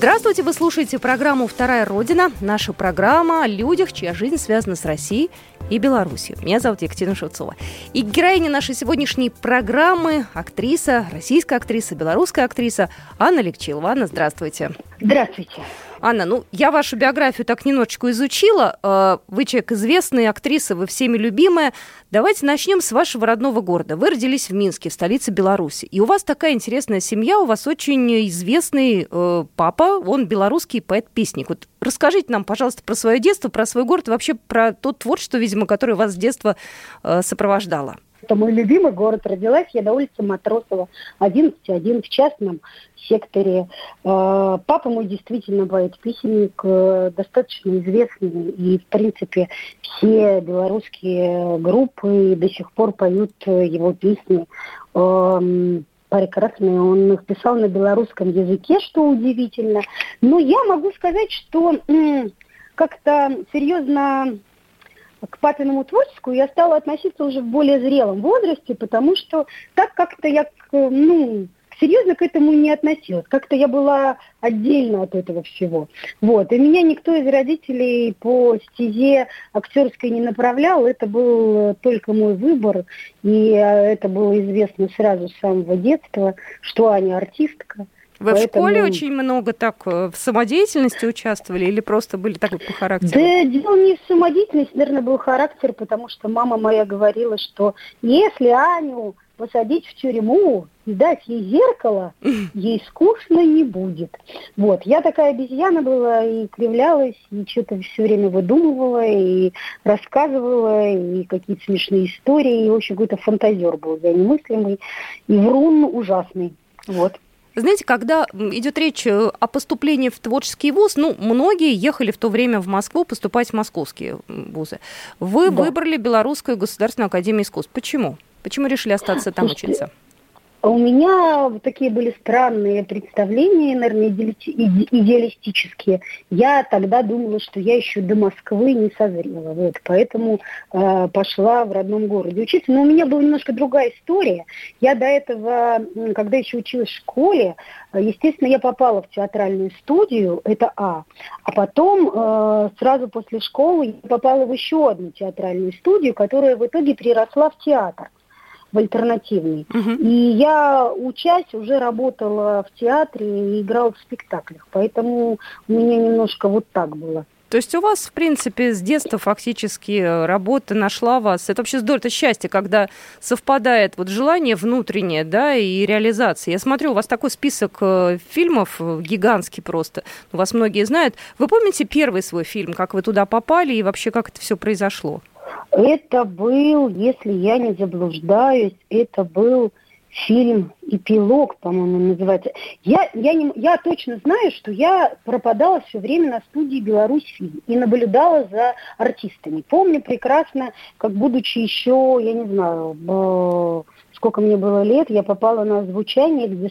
Здравствуйте, вы слушаете программу «Вторая Родина». Наша программа о людях, чья жизнь связана с Россией и Беларусью. Меня зовут Екатерина Шевцова. И героиня нашей сегодняшней программы – актриса, российская актриса, белорусская актриса Анна Легчилова. Анна, здравствуйте. Здравствуйте. Анна, ну, я вашу биографию так немножечко изучила. Э, вы человек известный, актриса, вы всеми любимая. Давайте начнем с вашего родного города. Вы родились в Минске, в столице Беларуси. И у вас такая интересная семья, у вас очень известный э, папа, он белорусский поэт-песник. Вот расскажите нам, пожалуйста, про свое детство, про свой город, вообще про то творчество, видимо, которое вас с детства э, сопровождало. Это мой любимый город. Родилась я на улице Матросова, 11.1 в частном секторе. Э, папа мой действительно поэт-песенник, э, достаточно известный. И, в принципе, все белорусские группы до сих пор поют его песни эм, прекрасные. Он их писал на белорусском языке, что удивительно. Но я могу сказать, что как-то серьезно к папиному творчеству я стала относиться уже в более зрелом возрасте, потому что так как-то я, ну, серьезно к этому не относилась. Как-то я была отдельно от этого всего. Вот. И меня никто из родителей по стезе актерской не направлял. Это был только мой выбор. И это было известно сразу с самого детства, что Аня артистка. Вы Поэтому... в школе очень много так э, в самодеятельности участвовали или просто были такой по характеру? Да, дело не в самодеятельности, наверное, был характер, потому что мама моя говорила, что если Аню посадить в тюрьму и дать ей зеркало, ей скучно не будет. Вот, я такая обезьяна была и кривлялась, и что-то все время выдумывала, и рассказывала, и какие-то смешные истории, и, в общем, какой-то фантазер был я немыслимый, и врун ужасный. Вот. Знаете, когда идет речь э, о поступлении в творческий вуз, ну, многие ехали в то время в Москву поступать в московские вузы. Вы да. выбрали Белорусскую государственную академию искусств. Почему? Почему решили остаться там Слушайте, учиться? У меня такие были странные представления, наверное, идеалистические. Я тогда думала, что я еще до Москвы не созрела. Вот, поэтому э, пошла в родном городе учиться. Но у меня была немножко другая история. Я до этого, когда еще училась в школе, естественно, я попала в театральную студию, это А. А потом, э, сразу после школы, я попала в еще одну театральную студию, которая в итоге переросла в театр в альтернативный. Угу. И я, учась, уже работала в театре и играла в спектаклях. Поэтому у меня немножко вот так было. То есть у вас, в принципе, с детства фактически работа нашла вас. Это вообще здорово, это счастье, когда совпадает вот желание внутреннее, да, и реализация. Я смотрю, у вас такой список э, фильмов э, гигантский просто. Вас многие знают. Вы помните первый свой фильм, как вы туда попали и вообще как это все произошло? Это был, если я не заблуждаюсь, это был фильм «Эпилог», по-моему, называется. Я, я, не, я точно знаю, что я пропадала все время на студии «Беларусь фильм» и наблюдала за артистами. Помню прекрасно, как будучи еще, я не знаю, сколько мне было лет, я попала на звучание, где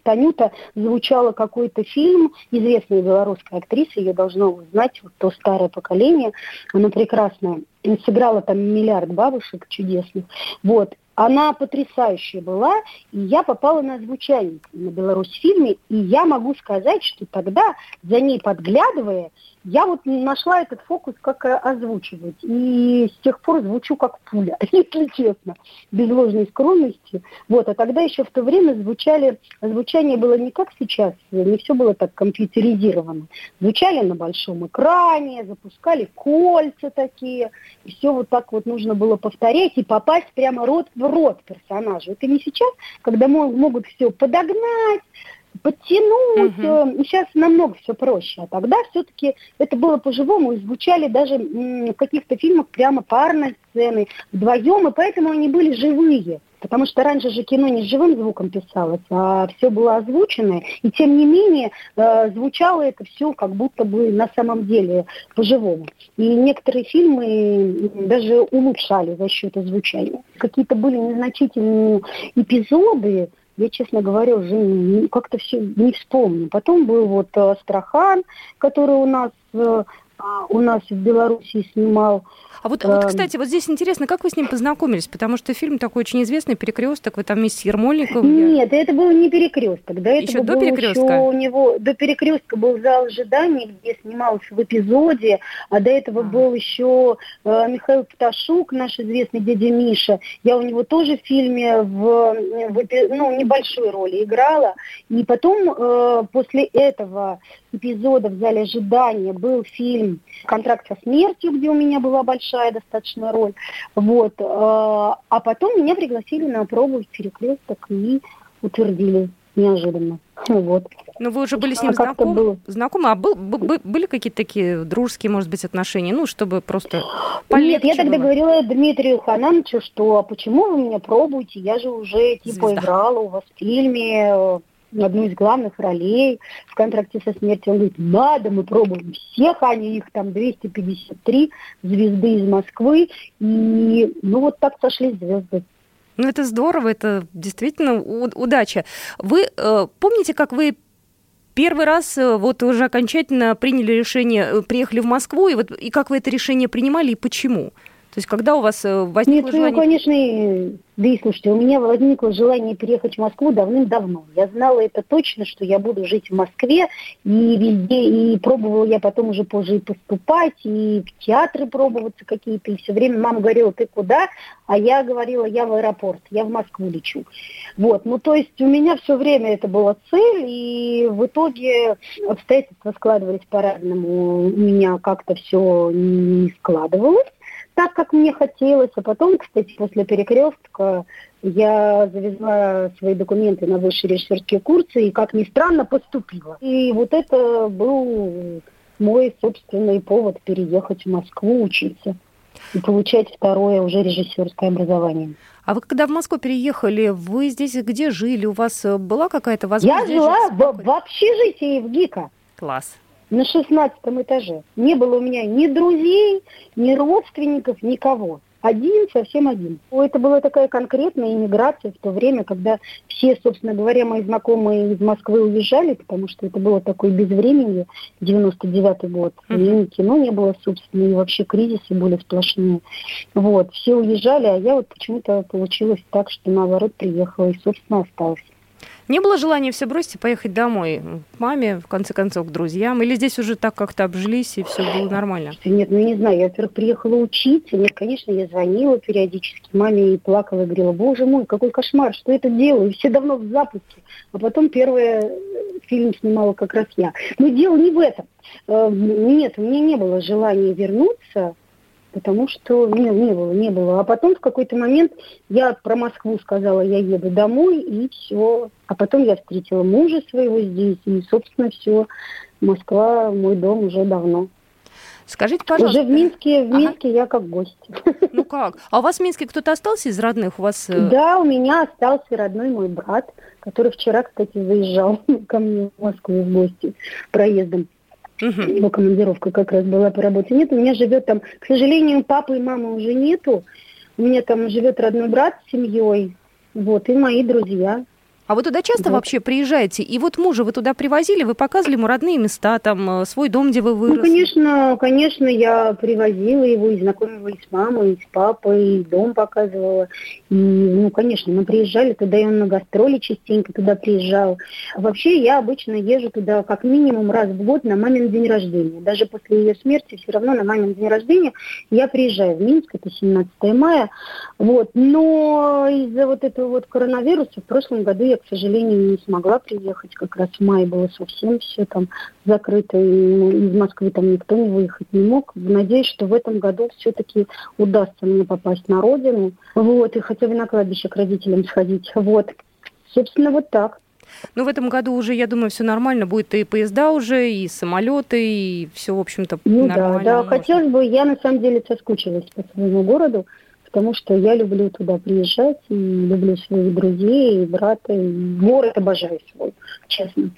Станюта звучала какой-то фильм, известная белорусская актриса, ее должно узнать, вот то старое поколение, она прекрасная сыграла там миллиард бабушек чудесных. Вот. Она потрясающая была, и я попала на звучание на Беларусь фильме, и я могу сказать, что тогда, за ней подглядывая, я вот нашла этот фокус, как озвучивать. И с тех пор звучу как пуля, если честно, без ложной скромности. Вот, а тогда еще в то время звучали, звучание было не как сейчас, не все было так компьютеризировано. Звучали на большом экране, запускали кольца такие, и все вот так вот нужно было повторять и попасть прямо рот в рот персонажу. Это не сейчас, когда могут все подогнать, подтянуть. Угу. Сейчас намного все проще. А тогда все-таки это было по-живому, и звучали даже в каких-то фильмах прямо парные сцены вдвоем, и поэтому они были живые. Потому что раньше же кино не с живым звуком писалось, а все было озвучено. И тем не менее э, звучало это все как будто бы на самом деле по-живому. И некоторые фильмы даже улучшали за счет звучания. Какие-то были незначительные эпизоды, я, честно говоря, уже как-то все не вспомню. Потом был вот Астрахан, который у нас э, у нас в Беларуси снимал. А вот, вот, эм. кстати, вот здесь интересно, как вы с ним познакомились? Потому что фильм такой очень известный, «Перекресток», вы там вместе с Ермольниковым. Нет, это был не «Перекресток». До еще до «Перекрестка»? Еще у него, до «Перекрестка» был зал ожидания, где снимался в эпизоде, а до этого а. был еще э, Михаил Пташук, наш известный дядя Миша. Я у него тоже в фильме в, в ну, небольшой роли играла. И потом, э, после этого эпизода в зале ожидания был фильм «Контракт со смертью», где у меня была большая достаточно роль. Вот. Э, а потом меня пригласили на пробу в «Перекресток» и утвердили неожиданно. Вот. Ну, вы уже были с ним а знакомы? Было. Знакомы? А был, был, были какие-то такие дружеские, может быть, отношения? Ну, чтобы просто Нет, я тогда было. говорила Дмитрию Ханановичу, что а почему вы меня пробуете? Я же уже, типа, Звезда. играла у вас в фильме одну из главных ролей в контракте со смертью. Он говорит, надо, мы пробуем всех, они их там 253 звезды из Москвы. И ну вот так сошли звезды. Ну, это здорово, это действительно удача. Вы э, помните, как вы первый раз э, вот уже окончательно приняли решение, э, приехали в Москву, и, вот, и как вы это решение принимали и почему? То есть когда у вас э, возникло Нет, желание... ну, конечно, да и слушайте, у меня возникло желание переехать в Москву давным-давно. Я знала это точно, что я буду жить в Москве, и везде, и пробовала я потом уже позже и поступать, и в театры пробоваться какие-то, и все время мама говорила, ты куда? А я говорила, я в аэропорт, я в Москву лечу. Вот, ну то есть у меня все время это была цель, и в итоге обстоятельства складывались по-разному. У меня как-то все не складывалось так, как мне хотелось. А потом, кстати, после перекрестка я завезла свои документы на высшие режиссерские курсы и, как ни странно, поступила. И вот это был мой собственный повод переехать в Москву учиться и получать второе уже режиссерское образование. А вы когда в Москву переехали, вы здесь где жили? У вас была какая-то возможность? Я жила в, в общежитии в ГИКа. Класс на шестнадцатом этаже. Не было у меня ни друзей, ни родственников, никого. Один, совсем один. Это была такая конкретная иммиграция в то время, когда все, собственно говоря, мои знакомые из Москвы уезжали, потому что это было такое безвременье, 99-й год. Mm-hmm. И кино не было, собственно, и вообще кризисы были сплошные. Вот, все уезжали, а я вот почему-то получилось так, что наоборот приехала и, собственно, осталась. Не было желания все бросить и поехать домой к маме, в конце концов, к друзьям? Или здесь уже так как-то обжились и все было нормально? Нет, ну не знаю. Я, во-первых, приехала учиться. Нет, конечно, я звонила периодически маме и плакала и говорила, боже мой, какой кошмар, что это делаю? Все давно в запуске. А потом первый э, фильм снимала как раз я. Но дело не в этом. Э, нет, у меня не было желания вернуться потому что не, не было, не было. А потом в какой-то момент я про Москву сказала, я еду домой, и все. А потом я встретила мужа своего здесь, и, собственно, все. Москва мой дом уже давно. Скажите, пожалуйста. Уже в Минске, в Минске ага. я как гость. Ну как? А у вас в Минске кто-то остался из родных? У вас... Э, да, у меня остался родной мой брат, который вчера, кстати, заезжал ко мне в Москву в гости проездом. Угу. Его командировка как раз была по работе. Нет, у меня живет там, к сожалению, папы и мамы уже нету. У меня там живет родной брат с семьей, вот, и мои друзья. А вы туда часто вот. вообще приезжаете? И вот мужа вы туда привозили, вы показывали ему родные места, там, э, свой дом, где вы ну, выросли? Ну, конечно, конечно, я привозила его и знакомила и с мамой, и с папой, и дом показывала. И, ну, конечно, мы приезжали туда, и он на гастроли частенько туда приезжал. Вообще я обычно езжу туда как минимум раз в год на мамин день рождения. Даже после ее смерти все равно на мамин день рождения я приезжаю в Минск, это 17 мая. Вот. Но из-за вот этого вот коронавируса в прошлом году я я, к сожалению, не смогла приехать. Как раз в мае было совсем все там закрыто, и ну, из Москвы там никто не выехать не мог. Надеюсь, что в этом году все-таки удастся мне попасть на родину. Вот, и хотя бы на кладбище к родителям сходить. Вот. Собственно, вот так. Ну, в этом году уже, я думаю, все нормально. Будет и поезда уже, и самолеты, и все, в общем-то, ну, нормально. Да, да, хотелось бы, я на самом деле соскучилась по своему городу, потому что я люблю туда приезжать, и люблю своих друзей, и брата, и город обожаю свой, честно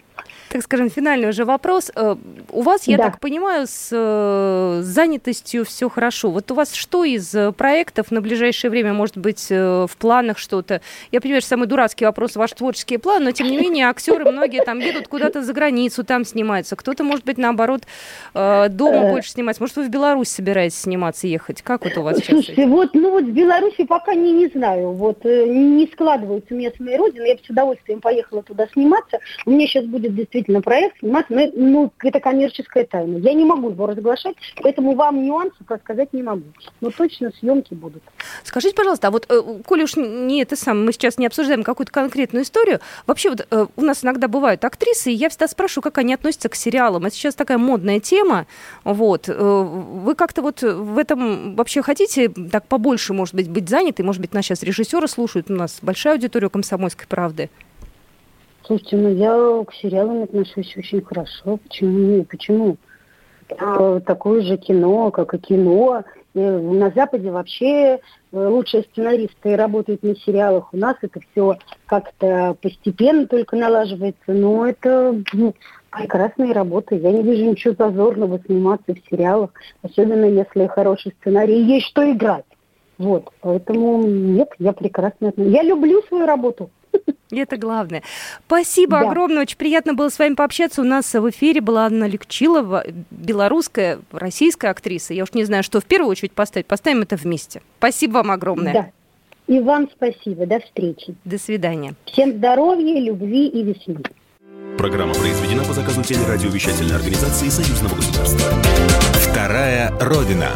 так скажем, финальный уже вопрос. Э, у вас, я да. так понимаю, с э, занятостью все хорошо. Вот у вас что из э, проектов на ближайшее время может быть в планах что-то? Я понимаю, что самый дурацкий вопрос ваш творческий план, но тем не менее актеры многие там едут куда-то за границу, там снимаются. Кто-то, может быть, наоборот, дома больше снимается. Может, вы в Беларусь собираетесь сниматься, ехать? Как вот у вас сейчас? Слушайте, вот, ну вот в Беларуси пока не, не знаю. Вот не складывается у меня с моей родины. Я бы с удовольствием поехала туда сниматься. У меня сейчас будет действительно действительно проект сниматься, но ну, это коммерческая тайна. Я не могу его разглашать, поэтому вам нюансы сказать не могу. Но точно съемки будут. Скажите, пожалуйста, а вот, э, коли уж не это самое, мы сейчас не обсуждаем какую-то конкретную историю, вообще вот э, у нас иногда бывают актрисы, и я всегда спрашиваю, как они относятся к сериалам. Это сейчас такая модная тема, вот. Э, вы как-то вот в этом вообще хотите так побольше, может быть, быть заняты? Может быть, нас сейчас режиссеры слушают, у нас большая аудитория комсомольской правды. Слушайте, ну я к сериалам отношусь очень хорошо. Почему? Почему? А, такое же кино, как и кино. И на Западе вообще э, лучшие сценаристы работают на сериалах. У нас это все как-то постепенно только налаживается. Но это ну, прекрасные работы. Я не вижу ничего зазорного сниматься в сериалах. Особенно если хороший сценарий и есть что играть. Вот, поэтому нет, я прекрасно. Я люблю свою работу. И это главное. Спасибо да. огромное. Очень приятно было с вами пообщаться. У нас в эфире была Анна Легчилова, белорусская, российская актриса. Я уж не знаю, что в первую очередь поставить. Поставим это вместе. Спасибо вам огромное. Да. И вам спасибо. До встречи. До свидания. Всем здоровья, любви и весны. Программа произведена по заказу телерадиовещательной организации Союзного государства. Вторая Родина.